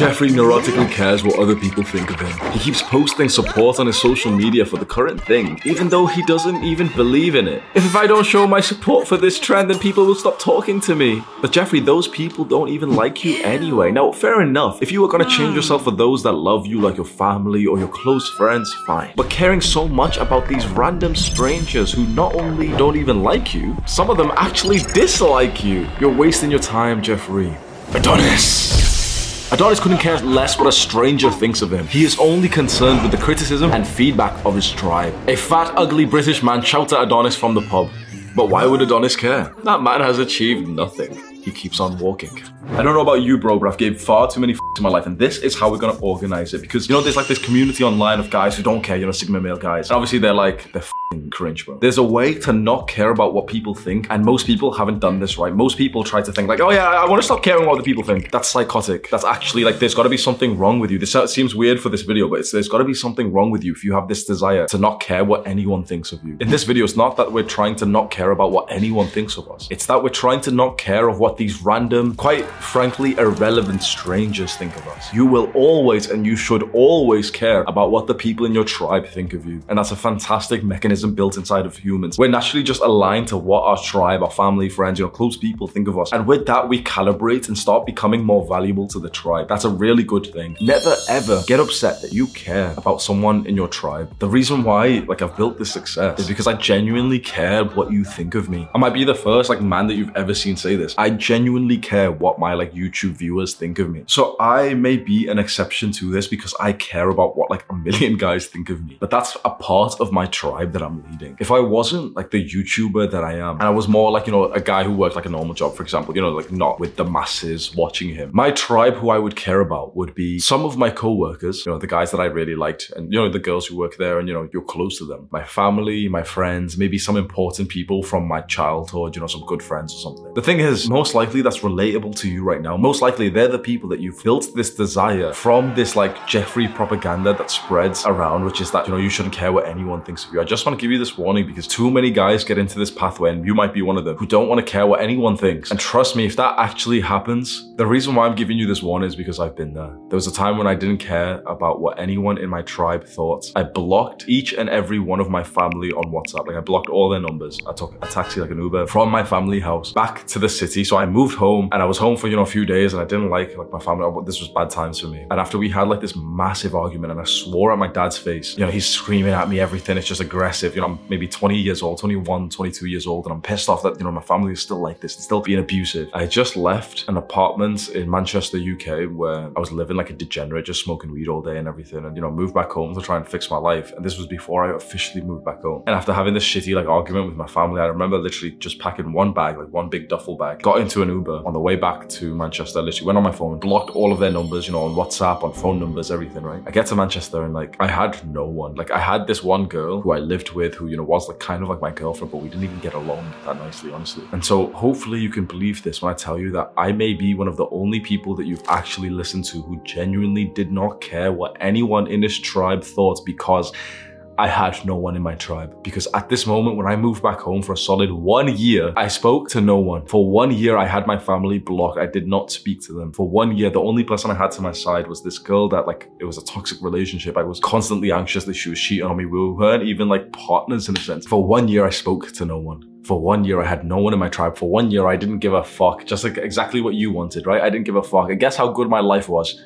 Jeffrey neurotically cares what other people think of him. He keeps posting support on his social media for the current thing, even though he doesn't even believe in it. If, I don't show my support for this trend, then people will stop talking to me. But Jeffrey, those people don't even like you anyway. Now, fair enough. If you were gonna change yourself for those that love you like your family or your close friends, fine. But caring so much about these random strangers who not only don't even like you, some of them actually dislike you. You're wasting your time, Jeffrey. Adonis! Adonis couldn't care less what a stranger thinks of him. He is only concerned with the criticism and feedback of his tribe. A fat, ugly British man shouts at Adonis from the pub. But why would Adonis care? That man has achieved nothing. He keeps on walking. I don't know about you, bro, but I've gave far too many f***s in my life, and this is how we're gonna organize it. Because you know, there's like this community online of guys who don't care, you know, Sigma male guys. And obviously, they're like they're cringe, bro. There's a way to not care about what people think, and most people haven't done this right. Most people try to think like, oh yeah, I want to stop caring what other people think. That's psychotic. That's actually like there's got to be something wrong with you. This seems weird for this video, but it's, there's got to be something wrong with you if you have this desire to not care what anyone thinks of you. In this video, it's not that we're trying to not care about what anyone thinks of us. It's that we're trying to not care of what these random, quite frankly, irrelevant strangers think of us. You will always and you should always care about what the people in your tribe think of you. And that's a fantastic mechanism built inside of humans. We're naturally just aligned to what our tribe, our family, friends, you know, close people think of us. And with that, we calibrate and start becoming more valuable to the tribe. That's a really good thing. Never ever get upset that you care about someone in your tribe. The reason why, like, I've built this success is because I genuinely care what you think of me. I might be the first, like, man that you've ever seen say this. I genuinely care what my, like, YouTube viewers think of me. So I may be an exception to this because I care about what, like, a million guys think of me. But that's a part of my tribe that I'm Um, leading. If I wasn't, like, the YouTuber that I am, and I was more like, you know, a guy who worked, like, a normal job, for example, you know, like, not with the masses watching him, my tribe who I would care about would be some of my co-workers, you know, the guys that I really liked, and, you know, the girls who work there, and, you know, you're close to them. My family, my friends, maybe some important people from my childhood, you know, some good friends or something. The thing is, most likely that's relatable to you right now. Most likely they're the people that you've built this desire from this like Jeffrey propaganda that spreads around, which is that, you know, you shouldn't care what anyone thinks of you. I just want to give you this warning because too many guys get into this pathway and you might be one of them who don't want to care what anyone thinks. And trust me, if that actually happens, the reason why I'm giving you this warning is because I've been there. There was a time when I didn't care about what anyone in my tribe thought. I blocked each and every one of my family on WhatsApp. Like I blocked all their numbers. I took a taxi like an Uber from my family house back to the city. So I moved home and I was home for, you know, a few days and I didn't like like my family. This was bad times for me. And after we had like this massive argument and I swore at my dad's face, you know, he's screaming at me everything. It's just aggressive. You know, I'm maybe 20 years old, 21, 22 years old, and I'm pissed off that, you know, my family is still like this, still being abusive. I just left an apartment in Manchester, UK, where I was living like a degenerate, just smoking weed all day and everything, and, you know, moved back home to try and fix my life. And this was before I officially moved back home. And after having this shitty like argument with my family, I remember literally just packing one bag, like one big duffel bag, got into an Uber on the way back to Manchester, literally went on my phone, blocked all of their numbers, you know, on WhatsApp, on phone numbers, everything, right? I get to Manchester and like I had no one. Like I had this one girl who I lived with who, you know, was like kind of like my girlfriend, but we didn't even get along that nicely, honestly. And so hopefully you can believe this when I tell you that I may be one of the only people that you've actually listened to who genuinely did not care what anyone in this tribe thought because I had no one in my tribe because at this moment when I moved back home for a solid one year, I spoke to no one. For one year, I had my family blocked. I did not speak to them. For one year, the only person I had to my side was this girl that like, it was a toxic relationship. I was constantly anxious that she was cheating on me. We weren't even like partners in a sense. For one year, I spoke to no one. For one year, I had no one in my tribe. For one year, I didn't give a fuck. Just like exactly what you wanted, right? I didn't give a fuck. And guess how good my life was?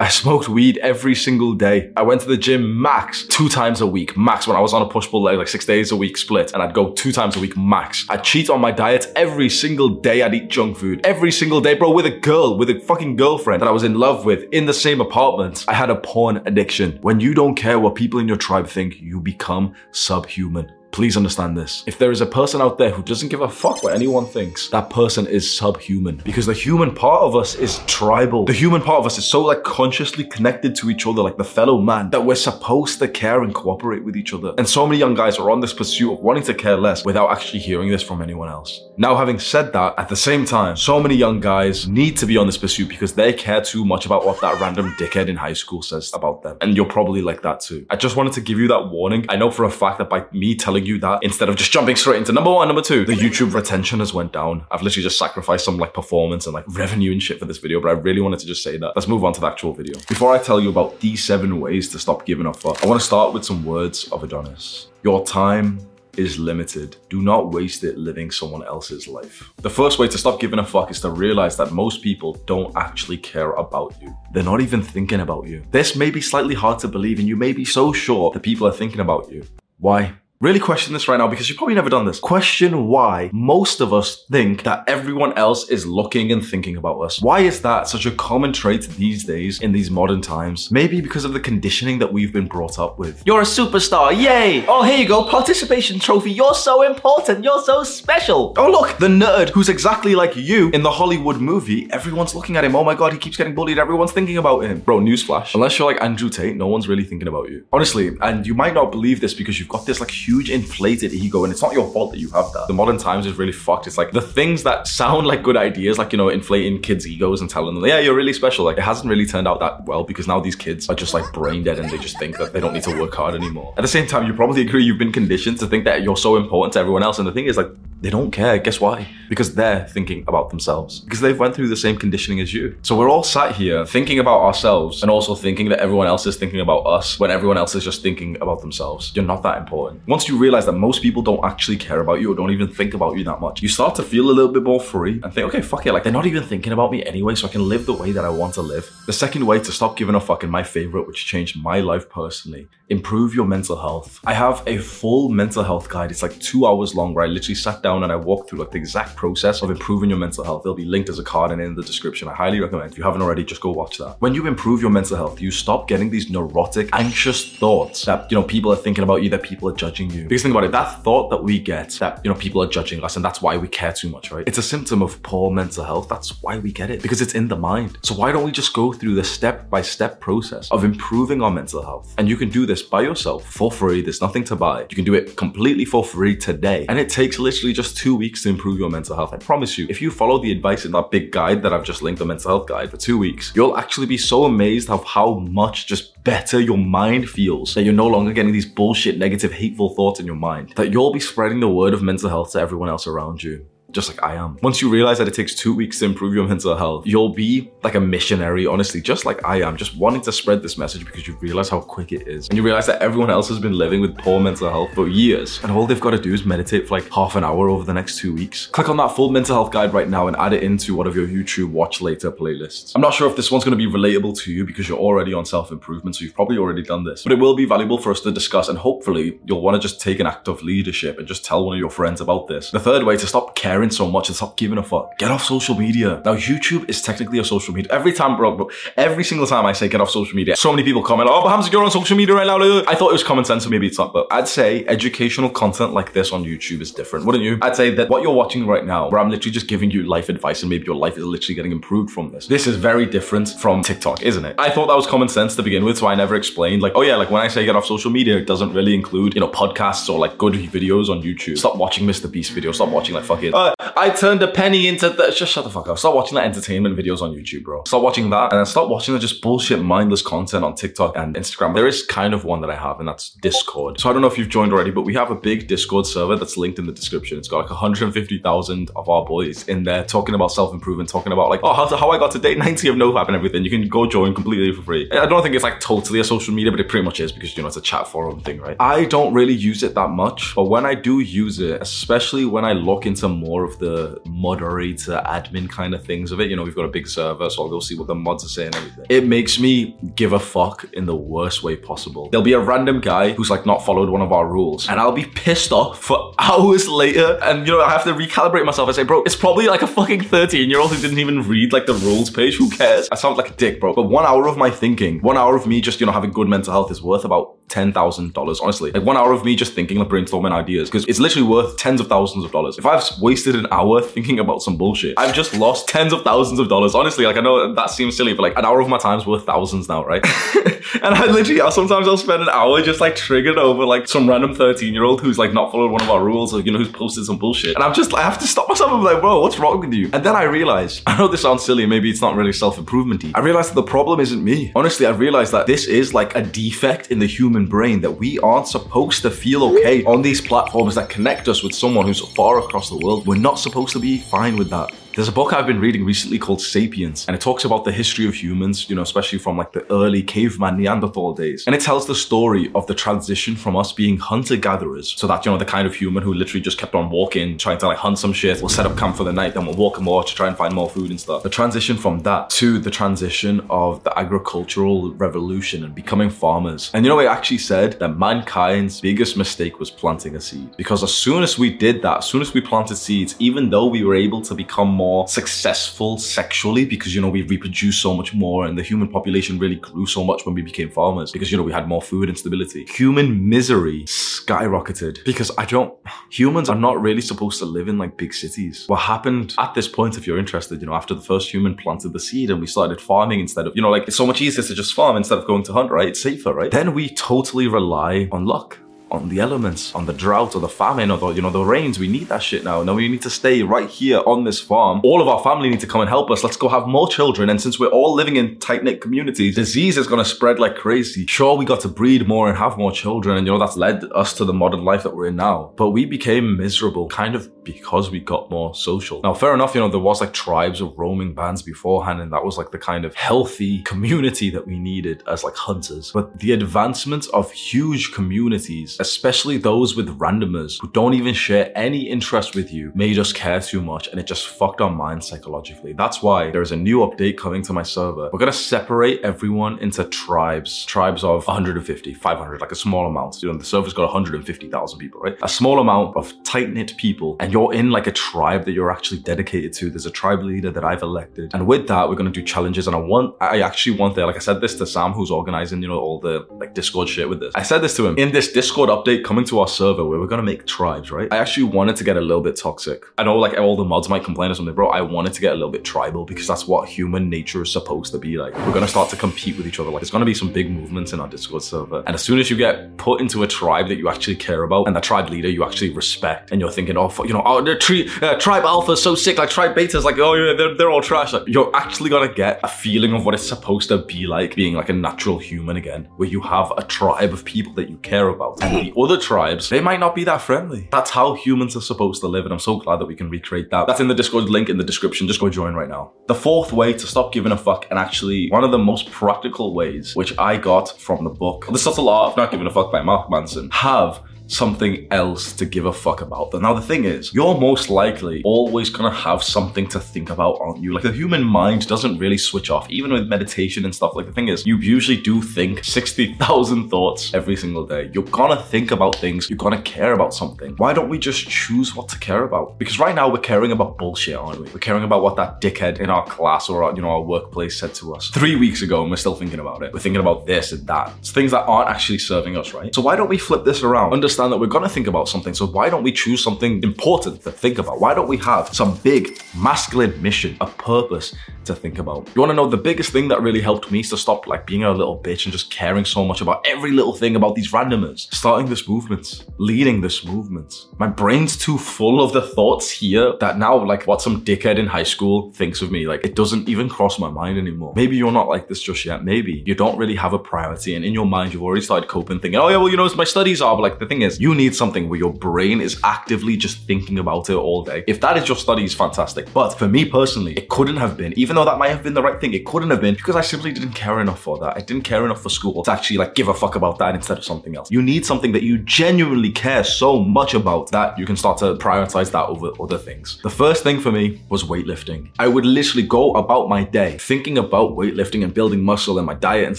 I smoked weed every single day. I went to the gym max two times a week, max when I was on a push-pull leg, like six days a week split, and I'd go two times a week max. I'd cheat on my diet every single day. I'd eat junk food every single day, bro, with a girl, with a fucking girlfriend that I was in love with in the same apartment. I had a porn addiction. When you don't care what people in your tribe think, you become subhuman. Please understand this. If there is a person out there who doesn't give a fuck what anyone thinks, that person is subhuman. Because the human part of us is tribal. The human part of us is so like consciously connected to each other, like the fellow man, that we're supposed to care and cooperate with each other. And so many young guys are on this pursuit of wanting to care less without actually hearing this from anyone else. Now, having said that, at the same time, so many young guys need to be on this pursuit because they care too much about what that random dickhead in high school says about them. And you're probably like that too. I just wanted to give you that warning. I know for a fact that by me telling telling you that instead of just jumping straight into number one, number two, the YouTube retention has went down. I've literally just sacrificed some like performance and like revenue and shit for this video, but I really wanted to just say that. Let's move on to the actual video. Before I tell you about these seven ways to stop giving a fuck, I want to start with some words of Adonis. Your time is limited. Do not waste it living someone else's life. The first way to stop giving a fuck is to realize that most people don't actually care about you. They're not even thinking about you. This may be slightly hard to believe and you may be so sure that people are thinking about you. Why? Really question this right now because you've probably never done this. Question why most of us think that everyone else is looking and thinking about us. Why is that such a common trait these days in these modern times? Maybe because of the conditioning that we've been brought up with. You're a superstar, yay! Oh, here you go, participation trophy. You're so important, you're so special. Oh, look, the nerd who's exactly like you in the Hollywood movie. Everyone's looking at him. Oh my god, he keeps getting bullied. Everyone's thinking about him. Bro, newsflash. Unless you're like Andrew Tate, no one's really thinking about you. Honestly, and you might not believe this because you've got this like huge inflated ego and it's not your fault that you have that. The modern times is really fucked. It's like the things that sound like good ideas, like, you know, inflating kids' egos and telling them, yeah, you're really special. Like it hasn't really turned out that well because now these kids are just like brain dead and they just think that they don't need to work hard anymore. At the same time, you probably agree you've been conditioned to think that you're so important to everyone else. And the thing is like, they don't care. Guess why? Because they're thinking about themselves. Because they've went through the same conditioning as you. So we're all sat here thinking about ourselves and also thinking that everyone else is thinking about us when everyone else is just thinking about themselves. You're not that important. Once you realize that most people don't actually care about you or don't even think about you that much, you start to feel a little bit more free and think, okay, fuck it. Like they're not even thinking about me anyway, so I can live the way that I want to live. The second way to stop giving a fuck, and my favorite, which changed my life personally, improve your mental health. I have a full mental health guide. It's like two hours long where I literally sat down and I walked through like the exact process of improving your mental health. It'll be linked as a card and in the description. I highly recommend. If you haven't already, just go watch that. When you improve your mental health, you stop getting these neurotic, anxious thoughts that, you know, people are thinking about you, that people are judging you. Because think about it, that thought that we get that, you know, people are judging us and that's why we care too much, right? It's a symptom of poor mental health. That's why we get it because it's in the mind. So why don't we just go through the step by step process of improving our mental health? And you can do this by yourself for free. There's nothing to buy. You can do it completely for free today. And it takes literally just two weeks to improve your mental health. I promise you, if you follow the advice in that big guide that I've just linked, the mental health guide for two weeks, you'll actually be so amazed of how much just better your mind feels that you're no longer getting these bullshit, negative, hateful thoughts in your mind, that you'll be spreading the word of mental health to everyone else around you just like I am. Once you realize that it takes two weeks to improve your mental health, you'll be like a missionary, honestly, just like I am, just wanting to spread this message because you realize how quick it is. And you realize that everyone else has been living with poor mental health for years. And all they've got to do is meditate for like half an hour over the next two weeks. Click on that full mental health guide right now and add it into one of your YouTube watch later playlists. I'm not sure if this one's going to be relatable to you because you're already on self-improvement, so you've probably already done this. But it will be valuable for us to discuss and hopefully you'll want to just take an act of leadership and just tell one of your friends about this. The third way to stop caring so much and stop giving a fuck. Get off social media. Now, YouTube is technically a social media. Every time, bro, bro every single time I say get off social media, so many people comment, oh, but Hamza, you're on social media right now. I thought it was common sense, so maybe it's not, but I'd say educational content like this on YouTube is different, wouldn't you? I'd say that what you're watching right now, where I'm literally just giving you life advice and maybe your life is literally getting improved from this. This is very different from TikTok, isn't it? I thought that was common sense to begin with, so I never explained like, oh yeah, like when I say get off social media, it doesn't really include, you know, podcasts or like good videos on YouTube. Stop watching Mr. Beast videos. Stop watching like fucking, uh, I turned a penny into the, just shut the fuck up. Stop watching that entertainment videos on YouTube, bro. Stop watching that and then stop watching the just bullshit mindless content on TikTok and Instagram. There is kind of one that I have and that's Discord. So I don't know if you've joined already, but we have a big Discord server that's linked in the description. It's got like 150,000 of our boys in there talking about self-improvement, talking about like, oh, how, to, how I got to date 90 of NoFap and everything. You can go join completely for free. I don't think it's like totally a social media, but it pretty much is because, you know, it's a chat forum thing, right? I don't really use it that much, but when I do use it, especially when I look into more of the moderator admin kind of things of it, you know, we've got a big server, so I'll go see what the mods are saying and everything. It makes me give a fuck in the worst way possible. There'll be a random guy who's like not followed one of our rules, and I'll be pissed off for hours later, and you know, I have to recalibrate myself and say, bro, it's probably like a fucking 13 year old who didn't even read like the rules page. Who cares? I sound like a dick, bro. But one hour of my thinking, one hour of me just, you know, having good mental health is worth about $10,000, honestly. Like one hour of me just thinking, like brainstorming ideas, because it's literally worth tens of thousands of dollars. If I've wasted an hour thinking about some bullshit, I've just lost tens of thousands of dollars. Honestly, like I know that seems silly, but like an hour of my time is worth thousands now, right? and I literally, sometimes I'll spend an hour just like triggered over like some random 13 year old who's like not followed one of our rules or, you know, who's posted some bullshit. And I'm just, I have to stop myself. I'm like, bro, what's wrong with you? And then I realize, I know this sounds silly, maybe it's not really self-improvement I realized that the problem isn't me. Honestly, I realized that this is like a defect in the human brain that we aren't supposed to feel okay on these platforms that connect us with someone who's far across the world. We're not supposed to be fine with that. There's a book I've been reading recently called Sapiens, and it talks about the history of humans, you know, especially from like the early caveman Neanderthal days. And it tells the story of the transition from us being hunter gatherers, so that, you know, the kind of human who literally just kept on walking, trying to like hunt some shit, we'll set up camp for the night, then we'll walk more to try and find more food and stuff. The transition from that to the transition of the agricultural revolution and becoming farmers. And you know, it actually said that mankind's biggest mistake was planting a seed. Because as soon as we did that, as soon as we planted seeds, even though we were able to become more more successful sexually because, you know, we reproduced so much more and the human population really grew so much when we became farmers because, you know, we had more food and stability. Human misery skyrocketed because I don't, humans are not really supposed to live in like big cities. What happened at this point, if you're interested, you know, after the first human planted the seed and we started farming instead of, you know, like it's so much easier to just farm instead of going to hunt, right? It's safer, right? Then we totally rely on luck on the elements, on the drought or the famine or the, you know, the rains. We need that shit now. Now we need to stay right here on this farm. All of our family need to come and help us. Let's go have more children. And since we're all living in tight-knit communities, disease is going to spread like crazy. Sure, we got to breed more and have more children. And, you know, that's led us to the modern life that we're in now. But we became miserable kind of because we got more social. Now, fair enough, you know, there was like tribes of roaming bands beforehand. And that was like the kind of healthy community that we needed as like hunters. But the advancement of huge communities especially those with randomers who don't even share any interest with you, made us care too much and it just fucked our minds psychologically. That's why there's a new update coming to my server. We're gonna separate everyone into tribes, tribes of 150, 500, like a small amount. You know, the server's got 150,000 people, right? A small amount of tight-knit people and you're in like a tribe that you're actually dedicated to. There's a tribe leader that I've elected. And with that, we're gonna do challenges and I want, I actually want there, like I said this to Sam, who's organizing, you know, all the like Discord shit with this. I said this to him in this Discord update coming to our server where we're gonna make tribes, right? I actually wanted to get a little bit toxic. I know like all the mods might complain or something, bro. I wanted to get a little bit tribal because that's what human nature is supposed to be like. We're gonna start to compete with each other. Like there's gonna be some big movements in our Discord server. And as soon as you get put into a tribe that you actually care about and the tribe leader you actually respect and you're thinking, oh, you know, oh, the tree, uh, tribe alpha is so sick, like tribe beta is like, oh yeah, they're, they're all trash. Like, you're actually gonna get a feeling of what it's supposed to be like being like a natural human again, where you have a tribe of people that you care about. And the other tribes, they might not be that friendly. That's how humans are supposed to live, and I'm so glad that we can recreate that. That's in the Discord link in the description. Just go join right now. The fourth way to stop giving a fuck, and actually one of the most practical ways, which I got from the book, The Subtle Art of Not Giving a Fuck by Mark Manson, have something else to give a fuck about. Now, the thing is, you're most likely always gonna have something to think about, aren't you? Like, the human mind doesn't really switch off, even with meditation and stuff. Like, the thing is, you usually do think 60,000 thoughts every single day. You're gonna think about things, you're gonna care about something. Why don't we just choose what to care about? Because right now, we're caring about bullshit, aren't we? We're caring about what that dickhead in our class or, our, you know, our workplace said to us three weeks ago, and we're still thinking about it. We're thinking about this and that. It's things that aren't actually serving us, right? So why don't we flip this around? Understand understand that we're gonna think about something, so why don't we choose something important to think about? Why don't we have some big masculine mission, a purpose to think about? You wanna know the biggest thing that really helped me is to stop like being a little bitch and just caring so much about every little thing about these randomers? Starting this movement, leading this movement. My brain's too full of the thoughts here that now like what some dickhead in high school thinks of me, like it doesn't even cross my mind anymore. Maybe you're not like this just yet. Maybe you don't really have a priority and in your mind you've already started coping thinking, oh yeah, well you know, it's my studies are, but like the thing is, you need something where your brain is actively just thinking about it all day. If that is your study, studies, fantastic. But for me personally, it couldn't have been, even though that might have been the right thing, it couldn't have been because I simply didn't care enough for that. I didn't care enough for school to actually like give a fuck about that instead of something else. You need something that you genuinely care so much about that you can start to prioritize that over other things. The first thing for me was weightlifting. I would literally go about my day thinking about weightlifting and building muscle and my diet and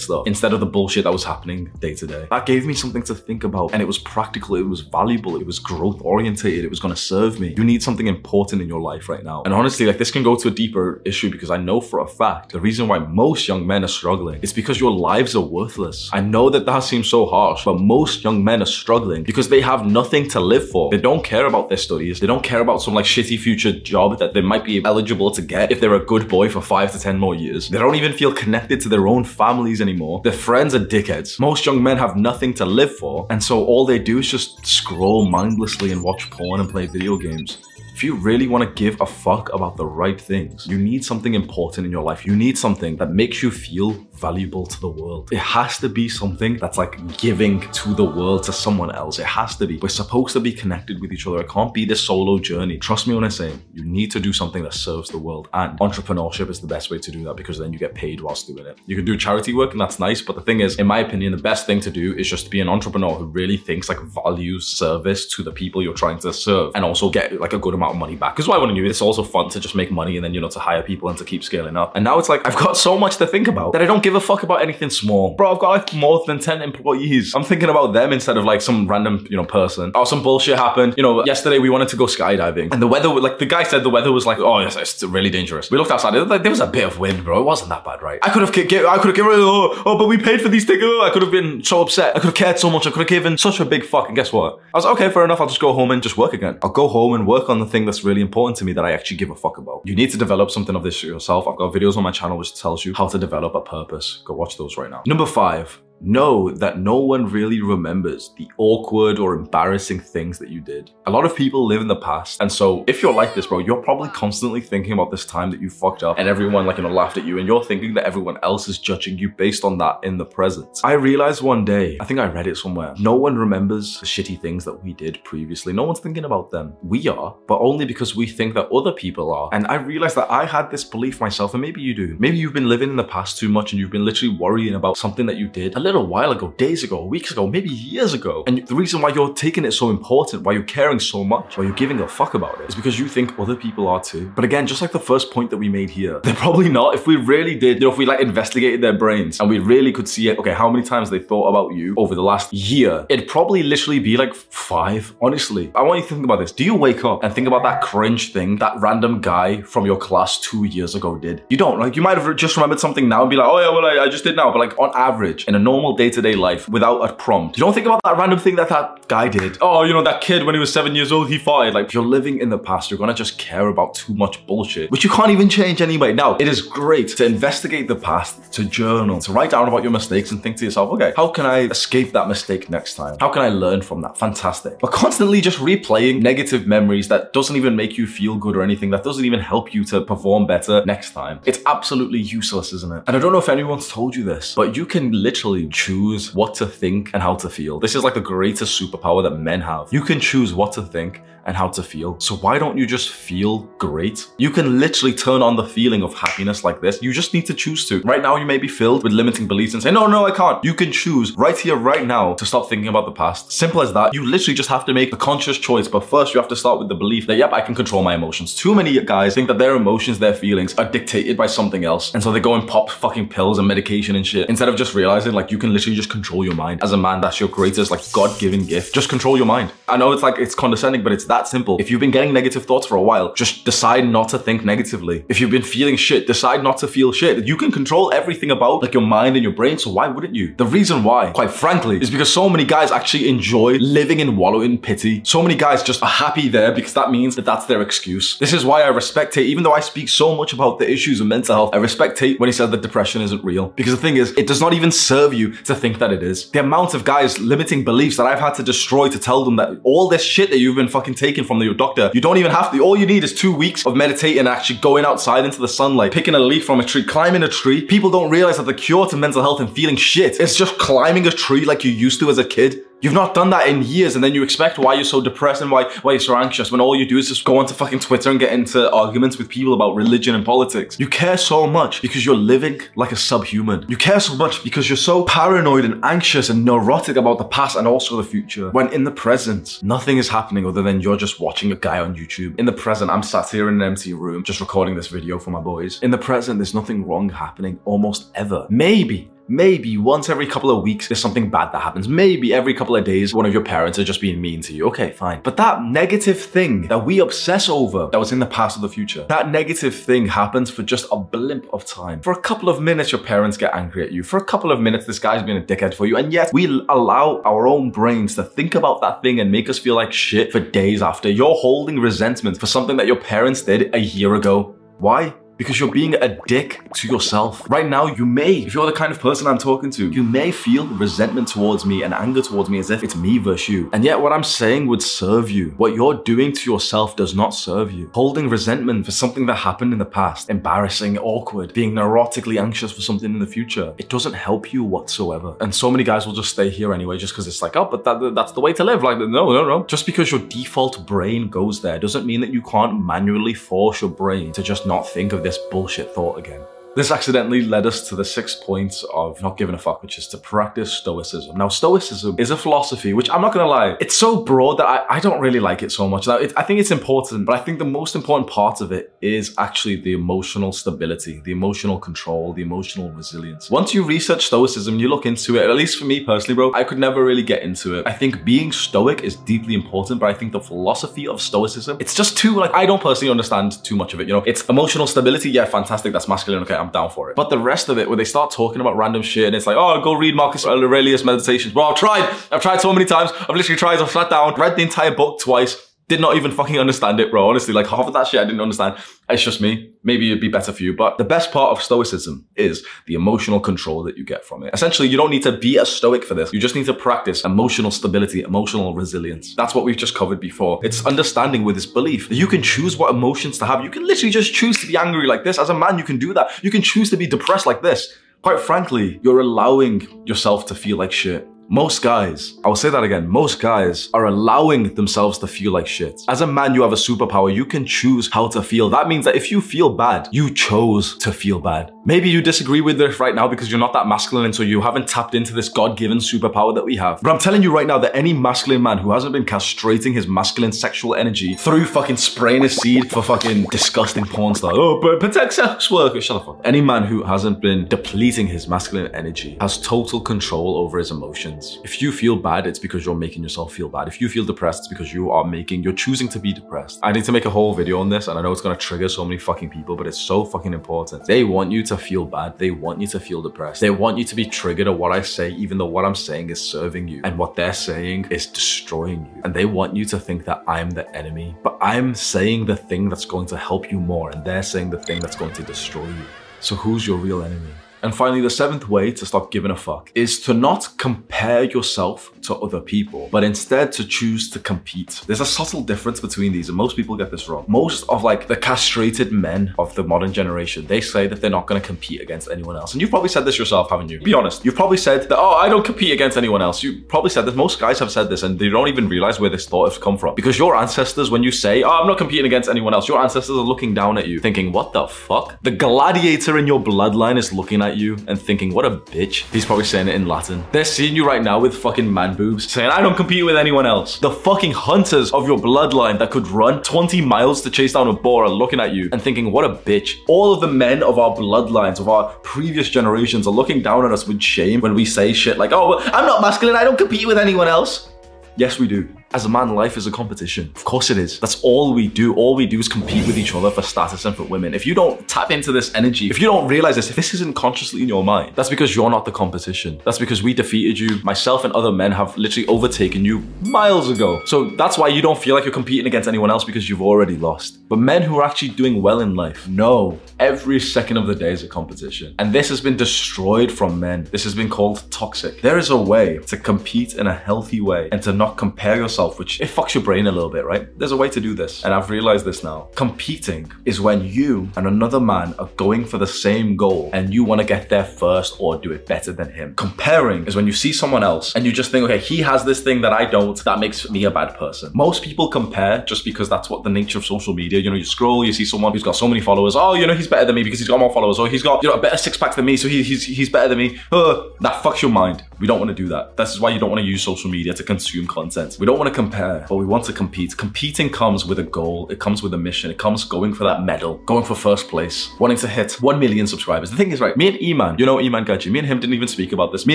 stuff instead of the bullshit that was happening day to day. That gave me something to think about and it was practical it was valuable, it was growth orientated, it was gonna serve me. You need something important in your life right now. And honestly, like this can go to a deeper issue because I know for a fact the reason why most young men are struggling is because your lives are worthless. I know that that seems so harsh, but most young men are struggling because they have nothing to live for. They don't care about their studies. They don't care about some like shitty future job that they might be eligible to get if they're a good boy for five to 10 more years. They don't even feel connected to their own families anymore. Their friends are dickheads. Most young men have nothing to live for. And so all they do is just scroll mindlessly and watch porn and play video games. If you really want to give a fuck about the right things, you need something important in your life. You need something that makes you feel valuable to the world. It has to be something that's like giving to the world to someone else. It has to be. We're supposed to be connected with each other. It can't be this solo journey. Trust me when I say you need to do something that serves the world. And entrepreneurship is the best way to do that because then you get paid whilst doing it. You can do charity work and that's nice. But the thing is, in my opinion, the best thing to do is just be an entrepreneur who really thinks like values service to the people you're trying to serve and also get like a good amount of money back. Because why wouldn't you? It's also fun to just make money and then, you know, to hire people and to keep scaling up. And now it's like, I've got so much to think about that I don't give a fuck about anything small. Bro, I've got like more than 10 employees. I'm thinking about them instead of like some random, you know, person. Or some bullshit happened. You know, yesterday we wanted to go skydiving and the weather, like the guy said the weather was like, oh, yes, it's really dangerous. We looked outside. There was a bit of wind, bro. It wasn't that bad, right? I could have, I could have given, oh, oh, but we paid for these tickets. Oh, I could have been so upset. I could have cared so much. I could have given such a big fuck. And guess what? I was like, okay, fair enough. I'll just go home and just work again. I'll go home and work on the thing that's really important to me that I actually give a fuck about. You need to develop something of this yourself. I've got videos on my channel which tells you how to develop a purpose. Go watch those right now. Number five, know that no one really remembers the awkward or embarrassing things that you did. A lot of people live in the past. And so if you're like this, bro, you're probably constantly thinking about this time that you fucked up and everyone like, you know, laughed at you and you're thinking that everyone else is judging you based on that in the present. I realized one day, I think I read it somewhere, no one remembers the shitty things that we did previously. No one's thinking about them. We are, but only because we think that other people are. And I realized that I had this belief myself and maybe you do. Maybe you've been living in the past too much and you've been literally worrying about something that you did a little while ago, days ago, weeks ago, maybe years ago. And the reason why you're taking it so important, why you're caring so much, why you're giving a fuck about it, is because you think other people are too. But again, just like the first point that we made here, they're probably not. If we really did, you know, if we like investigated their brains and we really could see it, okay, how many times they thought about you over the last year, it'd probably literally be like five, honestly. I want you to think about this. Do you wake up and think about that cringe thing that random guy from your class two years ago did? You don't, like, you might have just remembered something now and be like, oh yeah, well, I, I just did now. But like on average, in a normal day-to-day life without a prompt. You don't think about that random thing that that guy did. Oh, you know, that kid when he was seven years old, he farted. Like, if you're living in the past, you're gonna just care about too much bullshit, which you can't even change anyway. Now, it is great to investigate the past, to journal, to write down about your mistakes and think to yourself, okay, how can I escape that mistake next time? How can I learn from that? Fantastic. But constantly just replaying negative memories that doesn't even make you feel good or anything, that doesn't even help you to perform better next time. It's absolutely useless, isn't it? And I don't know if anyone's told you this, but you can literally choose what to think and how to feel. This is like the greatest superpower that men have. You can choose what to think and how to feel. So why don't you just feel great? You can literally turn on the feeling of happiness like this. You just need to choose to. Right now, you may be filled with limiting beliefs and say, no, no, I can't. You can choose right here, right now to stop thinking about the past. Simple as that. You literally just have to make a conscious choice. But first, you have to start with the belief that, yep, I can control my emotions. Too many guys think that their emotions, their feelings are dictated by something else. And so they go and pop fucking pills and medication and shit instead of just realizing like you can literally just control your mind. As a man, that's your greatest like God-given gift. Just control your mind. I know it's like, it's condescending, but it's that simple. If you've been getting negative thoughts for a while, just decide not to think negatively. If you've been feeling shit, decide not to feel shit. You can control everything about like your mind and your brain, so why wouldn't you? The reason why, quite frankly, is because so many guys actually enjoy living in wallowing pity. So many guys just are happy there because that means that that's their excuse. This is why I respect Tate, even though I speak so much about the issues of mental health, I respect Tate when he said that depression isn't real. Because the thing is, it does not even serve you to think that it is. The amount of guys limiting beliefs that I've had to destroy to tell them that all this shit that you've been fucking taking from your doctor, you don't even have to. All you need is two weeks of meditating actually going outside into the sunlight, picking a leaf from a tree, climbing a tree. People don't realize that the cure to mental health and feeling shit is just climbing a tree like you used to as a kid. You've not done that in years, and then you expect why you're so depressed and why why you're so anxious when all you do is just go onto fucking Twitter and get into arguments with people about religion and politics. You care so much because you're living like a subhuman. You care so much because you're so paranoid and anxious and neurotic about the past and also the future. When in the present, nothing is happening other than you're just watching a guy on YouTube. In the present, I'm sat here in an empty room just recording this video for my boys. In the present, there's nothing wrong happening almost ever. Maybe Maybe once every couple of weeks, there's something bad that happens. Maybe every couple of days, one of your parents are just being mean to you. Okay, fine. But that negative thing that we obsess over that was in the past or the future, that negative thing happens for just a blimp of time. For a couple of minutes, your parents get angry at you. For a couple of minutes, this guy's been a dickhead for you. And yet we allow our own brains to think about that thing and make us feel like shit for days after. You're holding resentment for something that your parents did a year ago. Why? Because you're being a dick to yourself. Right now, you may, if you're the kind of person I'm talking to, you may feel resentment towards me and anger towards me as if it's me versus you. And yet, what I'm saying would serve you. What you're doing to yourself does not serve you. Holding resentment for something that happened in the past, embarrassing, awkward, being neurotically anxious for something in the future, it doesn't help you whatsoever. And so many guys will just stay here anyway, just because it's like, oh, but that, that's the way to live. Like, no, no, no. Just because your default brain goes there doesn't mean that you can't manually force your brain to just not think of this bullshit thought again. This accidentally led us to the six points of not giving a fuck, which is to practice stoicism. Now, stoicism is a philosophy, which I'm not gonna lie, it's so broad that I, I don't really like it so much. Now, it, I think it's important, but I think the most important part of it is actually the emotional stability, the emotional control, the emotional resilience. Once you research stoicism, you look into it, at least for me personally, bro, I could never really get into it. I think being stoic is deeply important, but I think the philosophy of stoicism, it's just too, like, I don't personally understand too much of it. You know, it's emotional stability, yeah, fantastic, that's masculine, okay, down for it. But the rest of it, where they start talking about random shit and it's like, oh, go read Marcus Aurelius Meditations. Bro, I've tried. I've tried so many times. I've literally tried. I've sat down, read the entire book twice. Did not even fucking understand it, bro. Honestly, like half of that shit I didn't understand. It's just me. Maybe it'd be better for you. But the best part of Stoicism is the emotional control that you get from it. Essentially, you don't need to be a Stoic for this. You just need to practice emotional stability, emotional resilience. That's what we've just covered before. It's understanding with this belief that you can choose what emotions to have. You can literally just choose to be angry like this. As a man, you can do that. You can choose to be depressed like this. Quite frankly, you're allowing yourself to feel like shit. Most guys, I will say that again, most guys are allowing themselves to feel like shit. As a man, you have a superpower. You can choose how to feel. That means that if you feel bad, you chose to feel bad. Maybe you disagree with this right now because you're not that masculine and so you haven't tapped into this God-given superpower that we have. But I'm telling you right now that any masculine man who hasn't been castrating his masculine sexual energy through fucking spraying his seed for fucking disgusting porn stars. Oh, but protect sex workers. Shut the fuck. Any man who hasn't been depleting his masculine energy has total control over his emotions. If you feel bad, it's because you're making yourself feel bad. If you feel depressed, it's because you are making, you're choosing to be depressed. I need to make a whole video on this and I know it's gonna trigger so many fucking people, but it's so fucking important. They want you to feel bad. They want you to feel depressed. They want you to be triggered at what I say, even though what I'm saying is serving you and what they're saying is destroying you. And they want you to think that I'm the enemy, but I'm saying the thing that's going to help you more and they're saying the thing that's going to destroy you. So who's your real enemy? And finally, the seventh way to stop giving a fuck is to not compare yourself to other people, but instead to choose to compete. There's a subtle difference between these, and most people get this wrong. Most of like the castrated men of the modern generation, they say that they're not going to compete against anyone else. And you've probably said this yourself, haven't you? Be honest. You've probably said that, oh, I don't compete against anyone else. You probably said this. Most guys have said this, and they don't even realize where this thought has come from. Because your ancestors, when you say, oh, I'm not competing against anyone else, your ancestors are looking down at you, thinking, what the fuck? The gladiator in your bloodline is looking at you and thinking, what a bitch. He's probably saying it in Latin. They're seeing you right now with fucking man boobs, saying, I don't compete with anyone else. The fucking hunters of your bloodline that could run 20 miles to chase down a boar are looking at you and thinking, what a bitch. All of the men of our bloodlines, of our previous generations, are looking down on us with shame when we say shit like, oh, I'm not masculine, I don't compete with anyone else. Yes, we do. As a man, life is a competition. Of course it is. That's all we do. All we do is compete with each other for status and for women. If you don't tap into this energy, if you don't realize this, if this isn't consciously in your mind, that's because you're not the competition. That's because we defeated you. Myself and other men have literally overtaken you miles ago. So that's why you don't feel like you're competing against anyone else because you've already lost. But men who are actually doing well in life know every second of the day is a competition. And this has been destroyed from men. This has been called toxic. There is a way to compete in a healthy way and to not compare yourself which it fucks your brain a little bit, right? There's a way to do this. And I've realized this now. Competing is when you and another man are going for the same goal and you want to get there first or do it better than him. Comparing is when you see someone else and you just think, okay, he has this thing that I don't. That makes me a bad person. Most people compare just because that's what the nature of social media, you know, you scroll, you see someone who's got so many followers. Oh, you know, he's better than me because he's got more followers. Or he's got, you know, a better six pack than me. So he, he's, he's better than me. Uh, that fucks your mind. We don't want to do that. This is why you don't want to use social media to consume content. We don't want to compare, but we want to compete. Competing comes with a goal, it comes with a mission, it comes going for that medal, going for first place, wanting to hit 1 million subscribers. The thing is, right, me and Iman, you know Iman Gadzhi, me and him didn't even speak about this. Me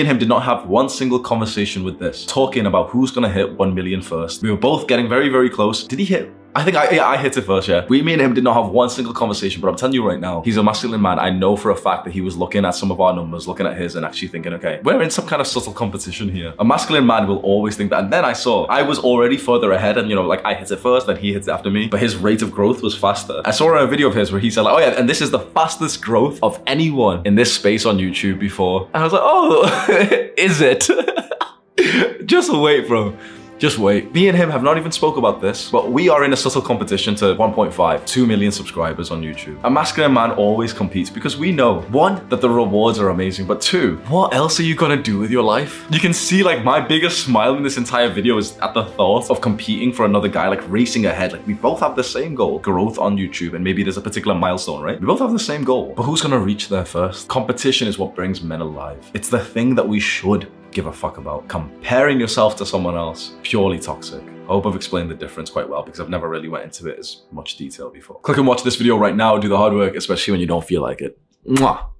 and him did not have one single conversation with this, talking about who's gonna hit 1 million first. We were both getting very, very close. Did he hit I think I, yeah, I hit it first, yeah. We, me and him did not have one single conversation, but I'm telling you right now, he's a masculine man. I know for a fact that he was looking at some of our numbers, looking at his and actually thinking, okay, we're in some kind of subtle competition here. A masculine man will always think that. And then I saw I was already further ahead and, you know, like I hit it first, then he hits it after me, but his rate of growth was faster. I saw a video of his where he said like, oh yeah, and this is the fastest growth of anyone in this space on YouTube before. And I was like, oh, is it? Just wait, bro. Just wait. Me and him have not even spoke about this, but we are in a subtle competition to 1.5, 2 million subscribers on YouTube. A masculine man always competes because we know, one, that the rewards are amazing, but two, what else are you gonna do with your life? You can see like my biggest smile in this entire video is at the thought of competing for another guy, like racing ahead. Like we both have the same goal, growth on YouTube, and maybe there's a particular milestone, right? We both have the same goal, but who's gonna reach there first? Competition is what brings men alive. It's the thing that we should give a fuck about. Comparing yourself to someone else, purely toxic. I hope I've explained the difference quite well because I've never really went into it as much detail before. Click and watch this video right now, do the hard work, especially when you don't feel like it. Mwah.